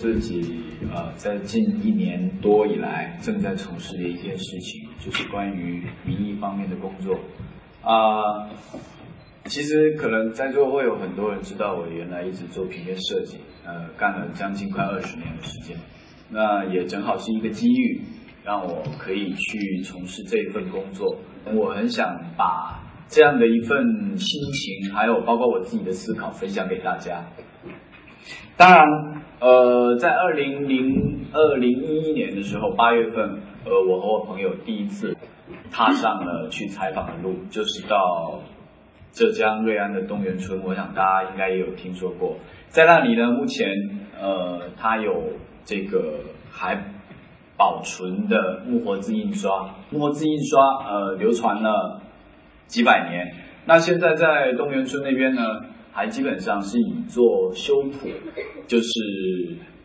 自己呃在近一年多以来正在从事的一件事情，就是关于民意方面的工作。啊，其实可能在座会有很多人知道我原来一直做平面设计，呃，干了将近快二十年的时间。那也正好是一个机遇，让我可以去从事这一份工作。我很想把这样的一份心情，还有包括我自己的思考分享给大家。当然，呃，在二零零二零一一年的时候，八月份，呃，我和我朋友第一次踏上了去采访的路，就是到浙江瑞安的东源村。我想大家应该也有听说过，在那里呢，目前呃，它有这个还保存的木活字印刷，木活字印刷呃流传了几百年。那现在在东源村那边呢，还基本上是以做修谱，就是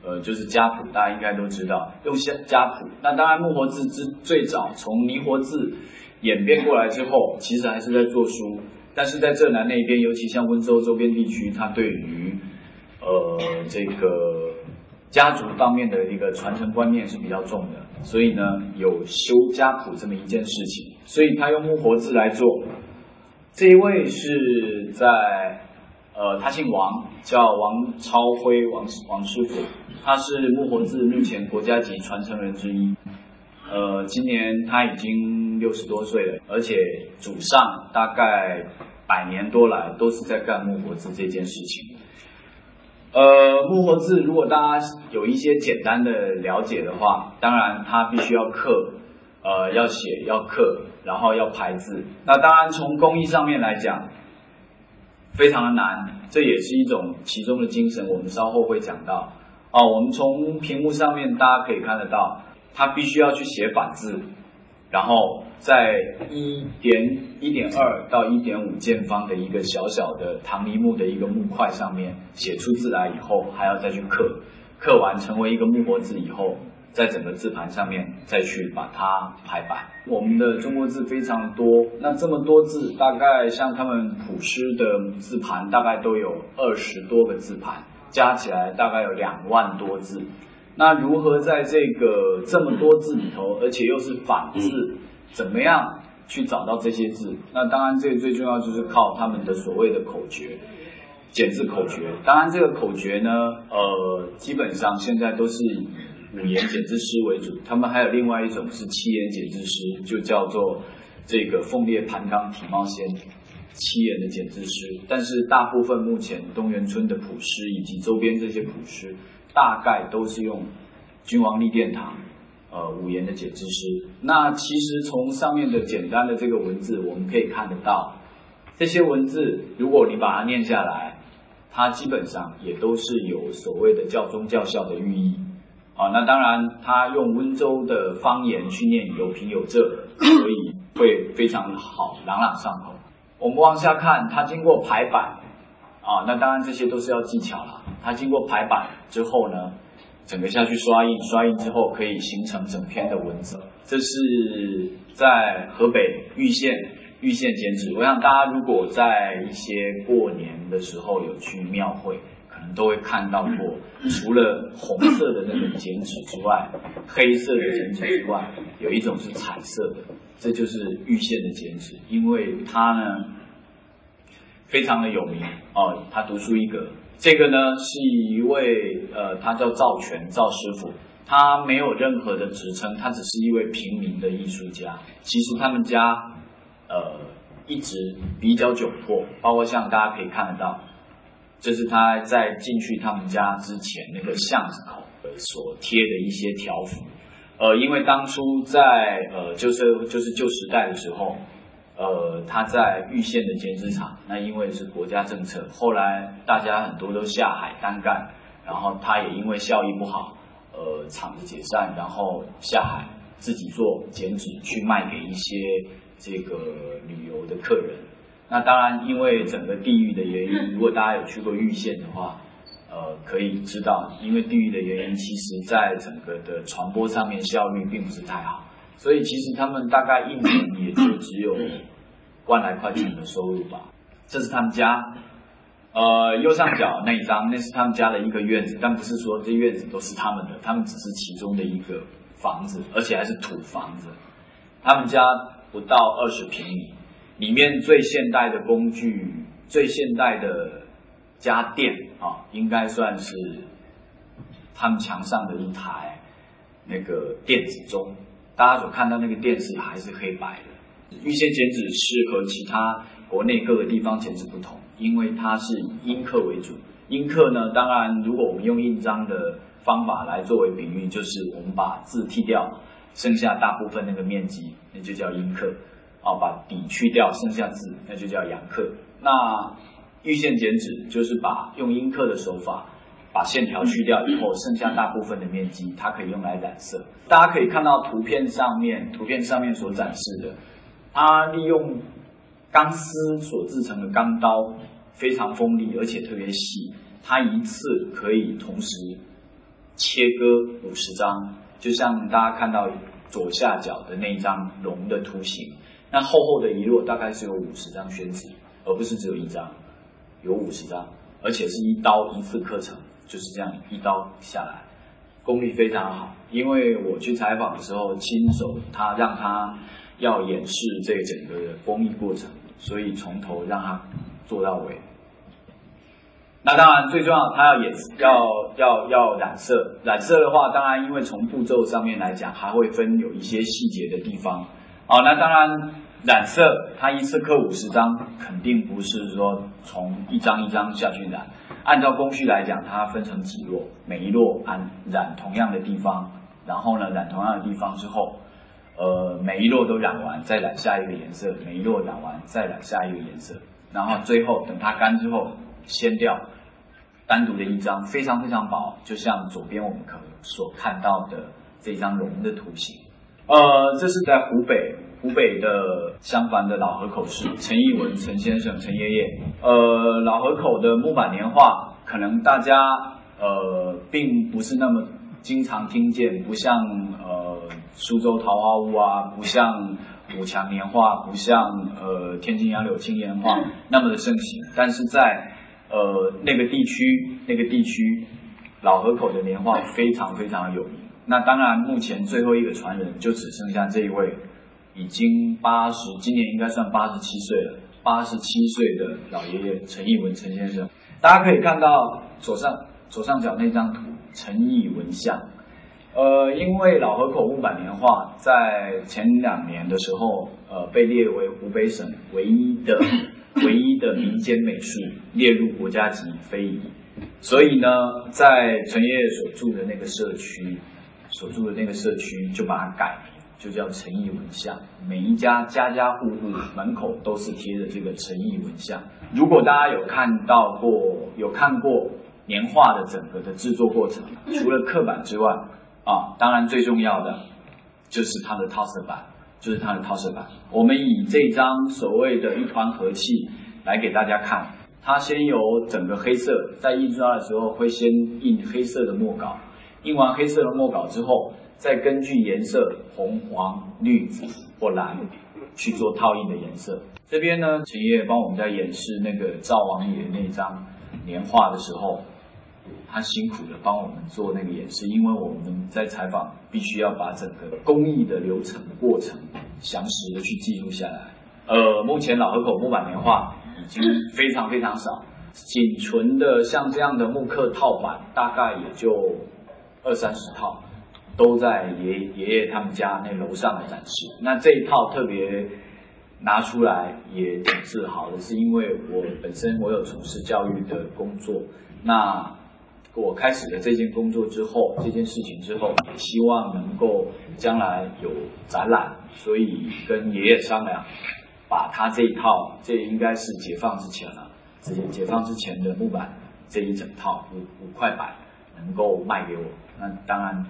呃就是家谱，大家应该都知道用家家谱。那当然木活字之最早从泥活字演变过来之后，其实还是在做书，但是在浙南那边，尤其像温州周边地区，它对于呃这个家族方面的一个传承观念是比较重的，所以呢有修家谱这么一件事情，所以他用木活字来做。这一位是在呃，他姓王，叫王超辉，王王师傅，他是木活字目前国家级传承人之一。呃，今年他已经六十多岁了，而且祖上大概百年多来都是在干木活字这件事情。呃，木活字如果大家有一些简单的了解的话，当然他必须要刻，呃，要写要刻，然后要排字。那当然从工艺上面来讲，非常的难，这也是一种其中的精神。我们稍后会讲到。哦，我们从屏幕上面大家可以看得到，他必须要去写反字，然后在一点一点二到一点五见方的一个小小的唐梨木的一个木块上面写出字来以后，还要再去刻，刻完成为一个木活字以后，在整个字盘上面再去把它排版。我们的中国字非常多，那这么多字，大概像他们谱诗的字盘，大概都有二十多个字盘，加起来大概有两万多字。那如何在这个这么多字里头，而且又是反字，怎么样去找到这些字？那当然，这最重要就是靠他们的所谓的口诀，简字口诀。当然，这个口诀呢，呃，基本上现在都是五言解字诗为主。他们还有另外一种是七言解字诗，就叫做这个凤列盘纲体貌仙七言的解字诗。但是大部分目前东源村的谱诗以及周边这些谱诗。大概都是用君王立殿堂，呃五言的解字诗。那其实从上面的简单的这个文字，我们可以看得到，这些文字如果你把它念下来，它基本上也都是有所谓的教宗教孝的寓意。啊，那当然他用温州的方言去念有平有仄，所以会非常好，朗朗上口。我们往下看，它经过排版。啊，那当然这些都是要技巧了。它经过排版之后呢，整个下去刷印，刷印之后可以形成整篇的文字。这是在河北玉县玉县剪纸。我想大家如果在一些过年的时候有去庙会，都会看到过，除了红色的那个剪纸之外，黑色的剪纸之外，有一种是彩色的，这就是玉线的剪纸，因为它呢。非常的有名哦，他独树一格。这个呢是一位呃，他叫赵全赵师傅，他没有任何的职称，他只是一位平民的艺术家。其实他们家呃一直比较窘迫，包括像大家可以看得到，这是他在进去他们家之前那个巷子口所贴的一些条幅。呃，因为当初在呃就是就是旧时代的时候。呃，他在玉县的剪纸厂，那因为是国家政策，后来大家很多都下海单干，然后他也因为效益不好，呃，厂子解散，然后下海自己做剪纸去卖给一些这个旅游的客人。那当然，因为整个地域的原因，如果大家有去过玉县的话，呃，可以知道，因为地域的原因，其实在整个的传播上面效率并不是太好。所以其实他们大概一年也就只有万来块钱的收入吧。这是他们家，呃，右上角那一张，那是他们家的一个院子，但不是说这院子都是他们的，他们只是其中的一个房子，而且还是土房子。他们家不到二十平米，里面最现代的工具、最现代的家电啊，应该算是他们墙上的一台那个电子钟。大家所看到那个电视还是黑白的。预先剪纸是和其他国内各个地方剪纸不同。因为它是以阴刻为主，阴刻呢，当然如果我们用印章的方法来作为比喻，就是我们把字剃掉，剩下大部分那个面积，那就叫阴刻，啊，把底去掉，剩下字，那就叫阳刻。那预线剪纸就是把用阴刻的手法，把线条去掉以后，剩下大部分的面积，它可以用来染色。大家可以看到图片上面，图片上面所展示的，它利用。钢丝所制成的钢刀非常锋利，而且特别细。它一次可以同时切割五十张，就像大家看到左下角的那一张龙的图形。那厚厚的一摞大概是有五十张宣纸，而不是只有一张，有五十张，而且是一刀一次刻成，就是这样一刀下来，功力非常好。因为我去采访的时候，亲手他让他要演示这整个的工艺过程。所以从头让他做到尾。那当然最重要，它要演要要要染色。染色的话，当然因为从步骤上面来讲，还会分有一些细节的地方。好，那当然染色，它一次刻五十张，肯定不是说从一张一张下去染。按照工序来讲，它分成几摞，每一摞按染同样的地方，然后呢染同样的地方之后。呃，每一摞都染完，再染下一个颜色；每一摞染完，再染下一个颜色。然后最后等它干之后，掀掉，单独的一张，非常非常薄，就像左边我们可所看到的这张龙的图形。呃，这是在湖北，湖北的襄樊的老河口市，陈义文陈先生陈爷爷。呃，老河口的木板年画，可能大家呃并不是那么经常听见，不像呃。苏州桃花坞啊，不像五强年画，不像呃天津杨柳青年画那么的盛行。但是在呃那个地区，那个地区老河口的年画非常非常有名。那当然，目前最后一个传人就只剩下这一位，已经八十，今年应该算八十七岁了，八十七岁的老爷爷陈义文陈先生。大家可以看到左上左上角那张图，陈义文像。呃，因为老河口木版年画在前两年的时候，呃，被列为湖北省唯一的、唯一的民间美术，列入国家级非遗。所以呢，在陈爷爷所住的那个社区，所住的那个社区就把它改名，就叫诚意文像。每一家家家户户门口都是贴着这个诚意文像。如果大家有看到过、有看过年画的整个的制作过程，除了刻板之外，啊，当然最重要的就是它的套色板，就是它的套色板。我们以这张所谓的一团和气来给大家看，它先有整个黑色，在印刷的时候会先印黑色的墨稿，印完黑色的墨稿之后，再根据颜色红、黄、绿、紫或蓝去做套印的颜色。这边呢，陈爷爷帮我们在演示那个赵王爷那张年画的时候。他辛苦的帮我们做那个演示，因为我们在采访必须要把整个工艺的流程过程详实的去记录下来。呃，目前老河口木板年画已经非常非常少，仅存的像这样的木刻套板大概也就二三十套，都在爷爷爷他们家那楼上的展示。那这一套特别拿出来也挺自豪的，是因为我本身我有从事教育的工作，那。我开始了这件工作之后，这件事情之后，也希望能够将来有展览，所以跟爷爷商量，把他这一套，这应该是解放之前了，这解放之前的木板这一整套五五块板，能够卖给我。那当然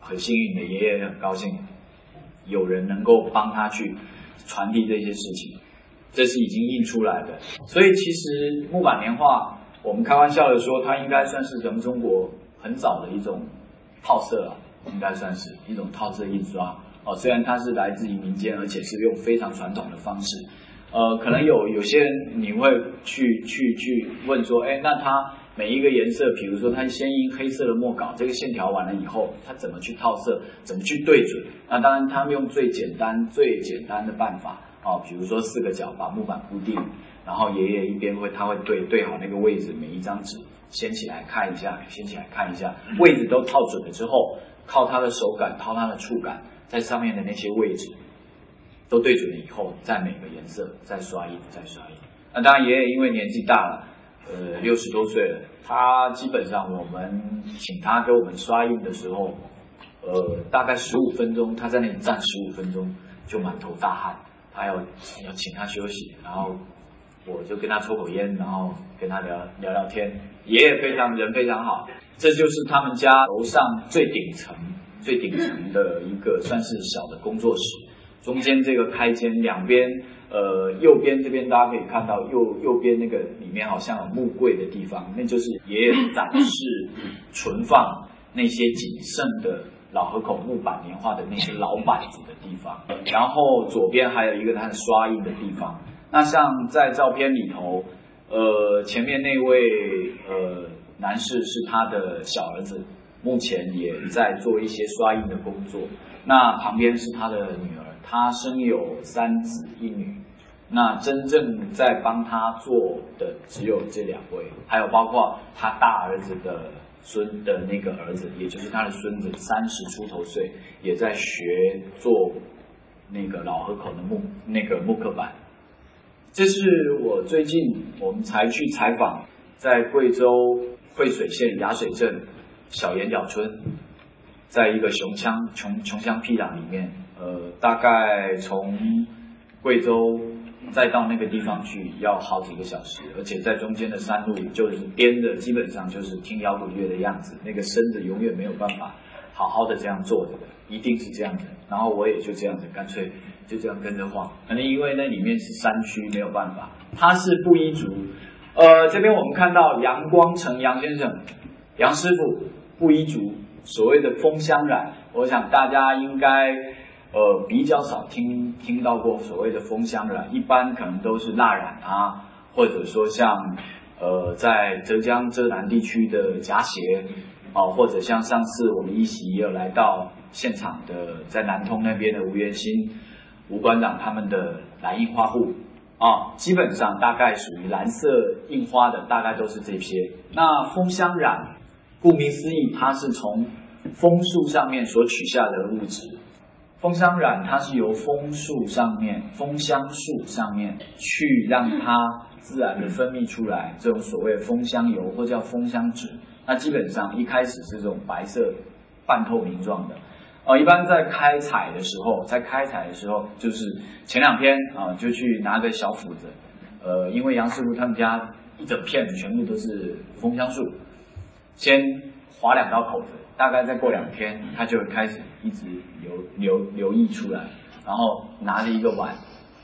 很幸运的，爷爷很高兴，有人能够帮他去传递这些事情，这是已经印出来的。所以其实木板年画。我们开玩笑的说，它应该算是咱们中国很早的一种套色啊，应该算是一种套色印刷哦。虽然它是来自于民间，而且是用非常传统的方式，呃，可能有有些人你会去去去问说，哎，那它每一个颜色，比如说它先用黑色的墨稿，这个线条完了以后，它怎么去套色，怎么去对准？那当然，他们用最简单最简单的办法哦，比如说四个角把木板固定，然后爷爷一边会他会对对好那个位置，每一张纸掀起来看一下，掀起来看一下，位置都套准了之后，靠他的手感，靠他的触感，在上面的那些位置。都对准了以后，再每个颜色再刷印，再刷印。那当然，爷爷因为年纪大了，呃，六十多岁了，他基本上我们请他给我们刷印的时候，呃，大概十五分钟，他在那里站十五分钟就满头大汗，他要要请他休息，然后我就跟他抽口烟，然后跟他聊聊聊天。爷爷非常人非常好，这就是他们家楼上最顶层最顶层的一个算是小的工作室。中间这个开间，两边，呃，右边这边大家可以看到，右右边那个里面好像有木柜的地方，那就是爷爷展示、存放那些仅剩的老河口木板年画的那些老板子的地方。然后左边还有一个他的刷印的地方。那像在照片里头，呃，前面那位呃男士是他的小儿子，目前也在做一些刷印的工作。那旁边是他的女儿。他生有三子一女，那真正在帮他做的只有这两位，还有包括他大儿子的孙的那个儿子，也就是他的孙子，三十出头岁，也在学做那个老河口的木那个木刻板。这是我最近我们才去采访，在贵州惠水县雅水镇小岩角村，在一个穷乡穷穷乡僻壤里面。呃，大概从贵州再到那个地方去要好几个小时，而且在中间的山路就是颠的，基本上就是听摇滚乐的样子，那个身子永远没有办法好好的这样坐着的，一定是这样的。然后我也就这样子，干脆就这样跟着晃。可能因为那里面是山区，没有办法。他是布依族，呃，这边我们看到杨光成杨先生，杨师傅布依族，所谓的风香染，我想大家应该。呃，比较少听听到过所谓的风香染，一般可能都是蜡染啊，或者说像呃，在浙江浙南地区的夹鞋，哦，或者像上次我们一席也有来到现场的，在南通那边的吴元新吴馆长他们的蓝印花布啊，基本上大概属于蓝色印花的，大概都是这些。那风香染，顾名思义，它是从枫树上面所取下的物质。枫香染它是由枫树上面、枫香树上面去让它自然的分泌出来，这种所谓枫香油或叫枫香脂。那基本上一开始是这种白色、半透明状的。呃，一般在开采的时候，在开采的时候，就是前两天啊，就去拿个小斧子，呃，因为杨师傅他们家一整片全部都是枫香树，先划两道口子。大概再过两天，它就会开始一直流流流溢出来，然后拿着一个碗，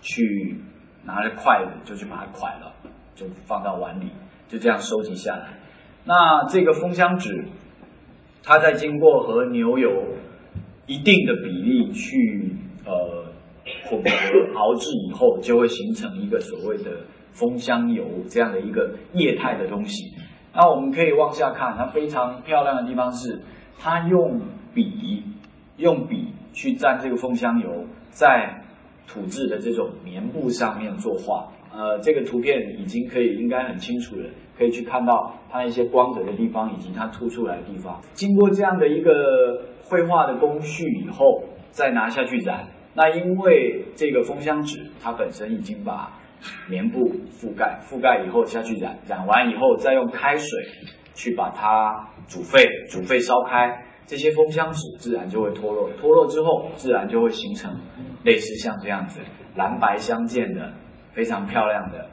去拿着筷子就去把它蒯了，就放到碗里，就这样收集下来。那这个枫香纸，它在经过和牛油一定的比例去呃混合熬制以后，就会形成一个所谓的枫香油这样的一个液态的东西。那我们可以往下看，它非常漂亮的地方是。他用笔，用笔去蘸这个枫香油，在土质的这种棉布上面作画。呃，这个图片已经可以应该很清楚了，可以去看到它一些光泽的地方以及它凸出来的地方。经过这样的一个绘画的工序以后，再拿下去染。那因为这个枫香纸它本身已经把棉布覆盖，覆盖以后下去染，染完以后再用开水去把它。煮沸，煮沸烧开，这些枫香纸自然就会脱落，脱落之后自然就会形成类似像这样子蓝白相间的非常漂亮的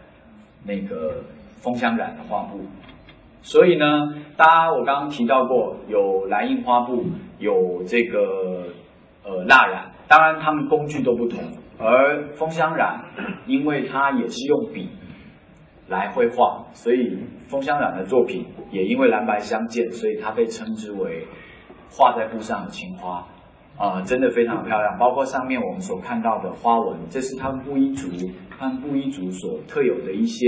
那个枫香染的画布。所以呢，大家我刚刚提到过，有蓝印花布，有这个呃蜡染，当然它们工具都不同，而枫香染因为它也是用笔。来绘画，所以风香染的作品也因为蓝白相间，所以它被称之为画在布上的青花。啊，真的非常漂亮。包括上面我们所看到的花纹，这是他们布依族，他们布依族所特有的一些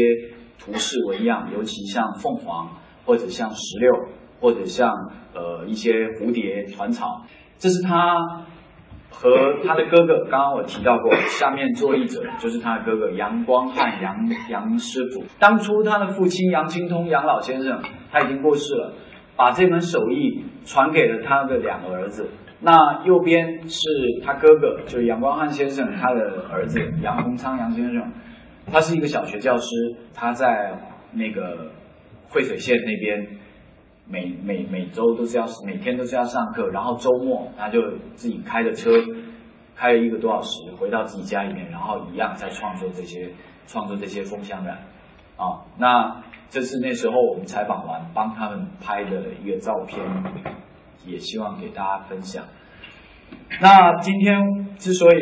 图式纹样，尤其像凤凰，或者像石榴，或者像呃一些蝴蝶团草，这是他。和他的哥哥，刚刚我提到过，下面作译者就是他的哥哥杨光汉杨杨师傅。当初他的父亲杨清通杨老先生他已经过世了，把这门手艺传给了他的两个儿子。那右边是他哥哥，就是杨光汉先生他的儿子杨洪昌杨先生，他是一个小学教师，他在那个惠水县那边。每每每周都是要每天都是要上课，然后周末他就自己开着车，开了一个多小时回到自己家里面，然后一样在创作这些创作这些风香染，啊，那这是那时候我们采访完帮他们拍的一个照片，也希望给大家分享。那今天之所以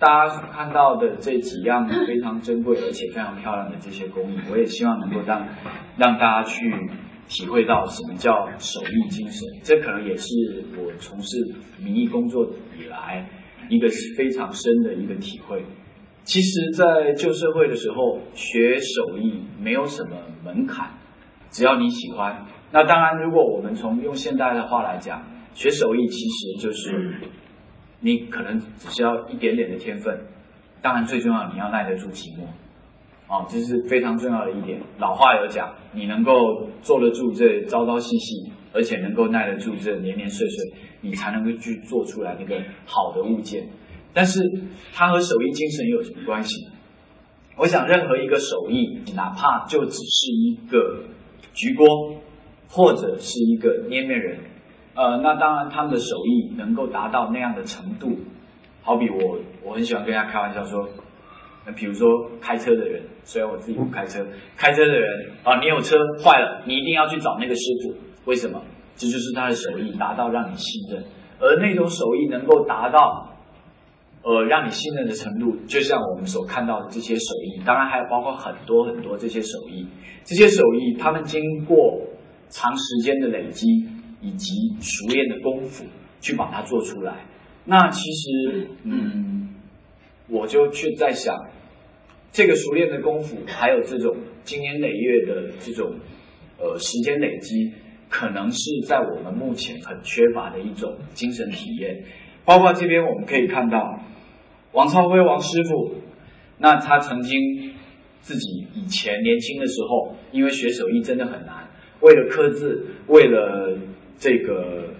大家看到的这几样非常珍贵而且非常漂亮的这些工艺，我也希望能够让让大家去。体会到什么叫手艺精神，这可能也是我从事民意工作以来一个非常深的一个体会。其实，在旧社会的时候，学手艺没有什么门槛，只要你喜欢。那当然，如果我们从用现代的话来讲，学手艺其实就是你可能只需要一点点的天分，当然最重要你要耐得住寂寞。哦，这是非常重要的一点。老话有讲，你能够坐得住这朝朝夕夕，而且能够耐得住这年年岁岁，你才能够去做出来那个好的物件。但是它和手艺精神又有什么关系呢？我想，任何一个手艺，哪怕就只是一个焗锅，或者是一个捏面人，呃，那当然他们的手艺能够达到那样的程度。好比我，我很喜欢跟大家开玩笑说。那比如说开车的人，虽然我自己不开车，开车的人啊，你有车坏了，你一定要去找那个师傅，为什么？这就是他的手艺达到让你信任，而那种手艺能够达到，呃，让你信任的程度，就像我们所看到的这些手艺，当然还有包括很多很多这些手艺，这些手艺他们经过长时间的累积以及熟练的功夫去把它做出来，那其实，嗯，我就去在想。这个熟练的功夫，还有这种经年累月的这种呃时间累积，可能是在我们目前很缺乏的一种精神体验。包括这边我们可以看到，王超辉王师傅，那他曾经自己以前年轻的时候，因为学手艺真的很难，为了刻字，为了这个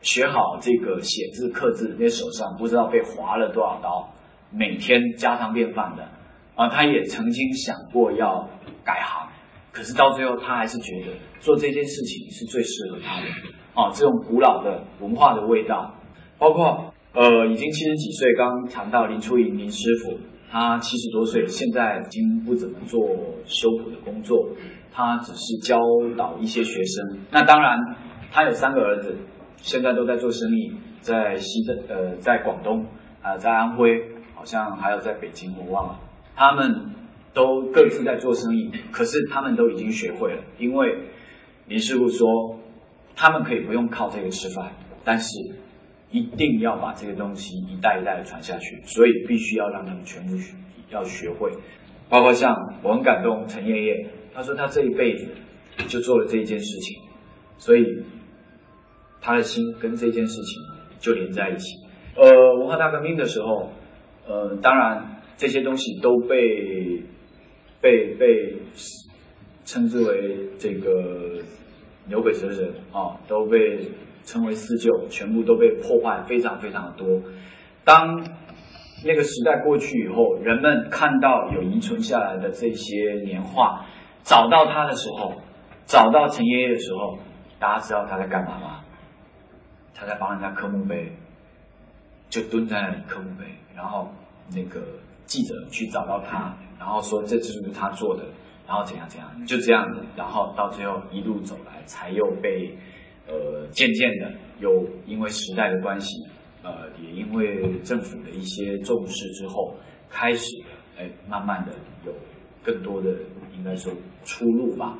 学好这个写字刻字，那手上不知道被划了多少刀，每天家常便饭的。啊，他也曾经想过要改行，可是到最后他还是觉得做这件事情是最适合他的。啊，这种古老的文化的味道，包括呃，已经七十几岁，刚刚谈到林初颖林师傅，他七十多岁，现在已经不怎么做修补的工作，他只是教导一些学生。那当然，他有三个儿子，现在都在做生意，在西的呃，在广东啊，在安徽，好像还有在北京，我忘了。他们都各自在做生意，可是他们都已经学会了。因为林师傅说，他们可以不用靠这个吃饭，但是一定要把这个东西一代一代的传下去，所以必须要让他们全部学要学会。包括像我很感动陈爷爷，他说他这一辈子就做了这一件事情，所以他的心跟这件事情就连在一起。呃，文化大革命的时候，呃，当然。这些东西都被被被称之为这个牛鬼蛇神啊，都被称为四旧，全部都被破坏，非常非常的多。当那个时代过去以后，人们看到有遗存下来的这些年画，找到他的时候，找到陈爷爷的时候，大家知道他在干嘛吗？他在帮人家刻墓碑，就蹲在那里刻墓碑，然后那个。记者去找到他，然后说这就是他做的，然后怎样怎样，就这样子，然后到最后一路走来，才又被呃渐渐的又因为时代的关系，呃也因为政府的一些重视之后，开始哎慢慢的有更多的应该说出路吧。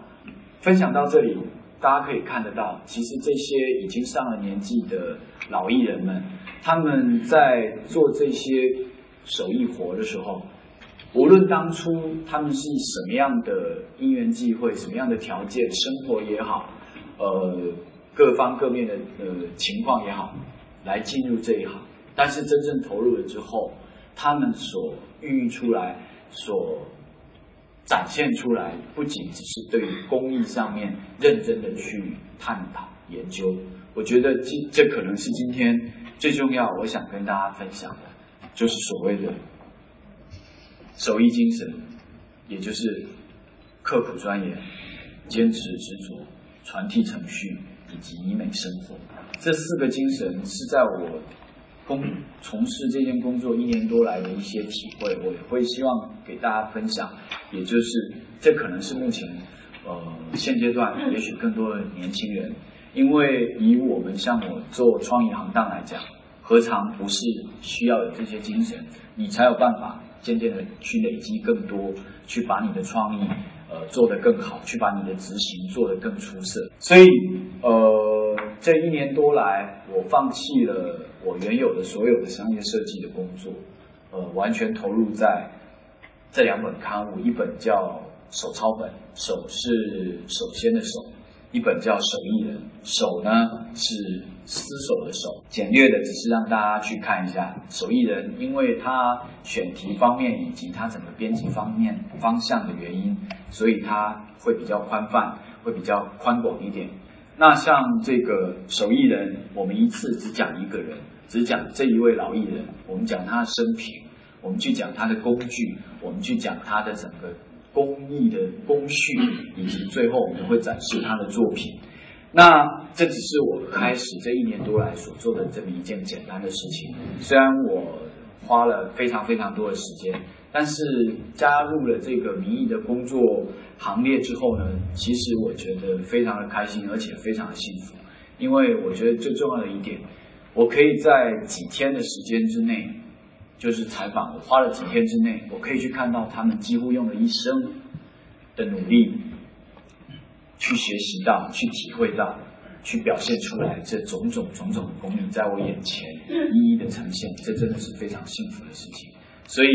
分享到这里，大家可以看得到，其实这些已经上了年纪的老艺人们，他们在做这些手艺活的时候，无论当初他们是以什么样的因缘际会、什么样的条件、生活也好，呃，各方各面的呃情况也好，来进入这一行，但是真正投入了之后，他们所孕育出来、所展现出来，不仅只是对工艺上面认真的去探讨研究，我觉得今这可能是今天最重要，我想跟大家分享的，就是所谓的手艺精神，也就是刻苦钻研、坚持执着、传递程序以及医美生活这四个精神，是在我工从事这件工作一年多来的一些体会，我也会希望给大家分享。也就是这可能是目前呃现阶段也许更多的年轻人，因为以我们像我做创意行当来讲，何尝不是需要有这些精神，你才有办法渐渐的去累积更多，去把你的创意呃做得更好，去把你的执行做得更出色。所以呃这一年多来，我放弃了我原有的所有的商业设计的工作，呃完全投入在。这两本刊物，一本叫手抄本，手是首先的手；一本叫手艺人，手呢是厮守的手。简略的，只是让大家去看一下手艺人，因为他选题方面以及他整个编辑方面方向的原因，所以他会比较宽泛，会比较宽广一点。那像这个手艺人，我们一次只讲一个人，只讲这一位老艺人，我们讲他的生平。我们去讲他的工具，我们去讲他的整个工艺的工序，以及最后我们会展示他的作品。那这只是我开始这一年多来所做的这么一件简单的事情。虽然我花了非常非常多的时间，但是加入了这个民意的工作行列之后呢，其实我觉得非常的开心，而且非常的幸福。因为我觉得最重要的一点，我可以在几天的时间之内。就是采访，我花了几天之内，我可以去看到他们几乎用了一生的努力，去学习到、去体会到、去表现出来这种种种种的工艺，在我眼前一一的呈现，这真的是非常幸福的事情。所以，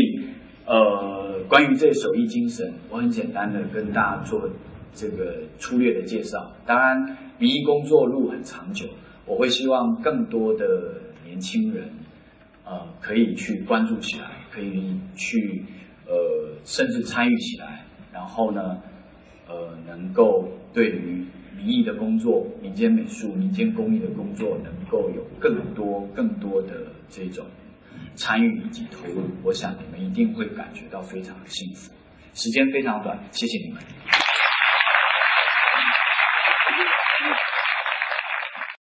呃，关于这手艺精神，我很简单的跟大家做这个粗略的介绍。当然，民艺工作路很长久，我会希望更多的年轻人。呃，可以去关注起来，可以去呃，甚至参与起来，然后呢，呃，能够对于民艺的工作、民间美术、民间工艺的工作，能够有更多更多的这种参与以及投入，我想你们一定会感觉到非常的幸福。时间非常短，谢谢你们。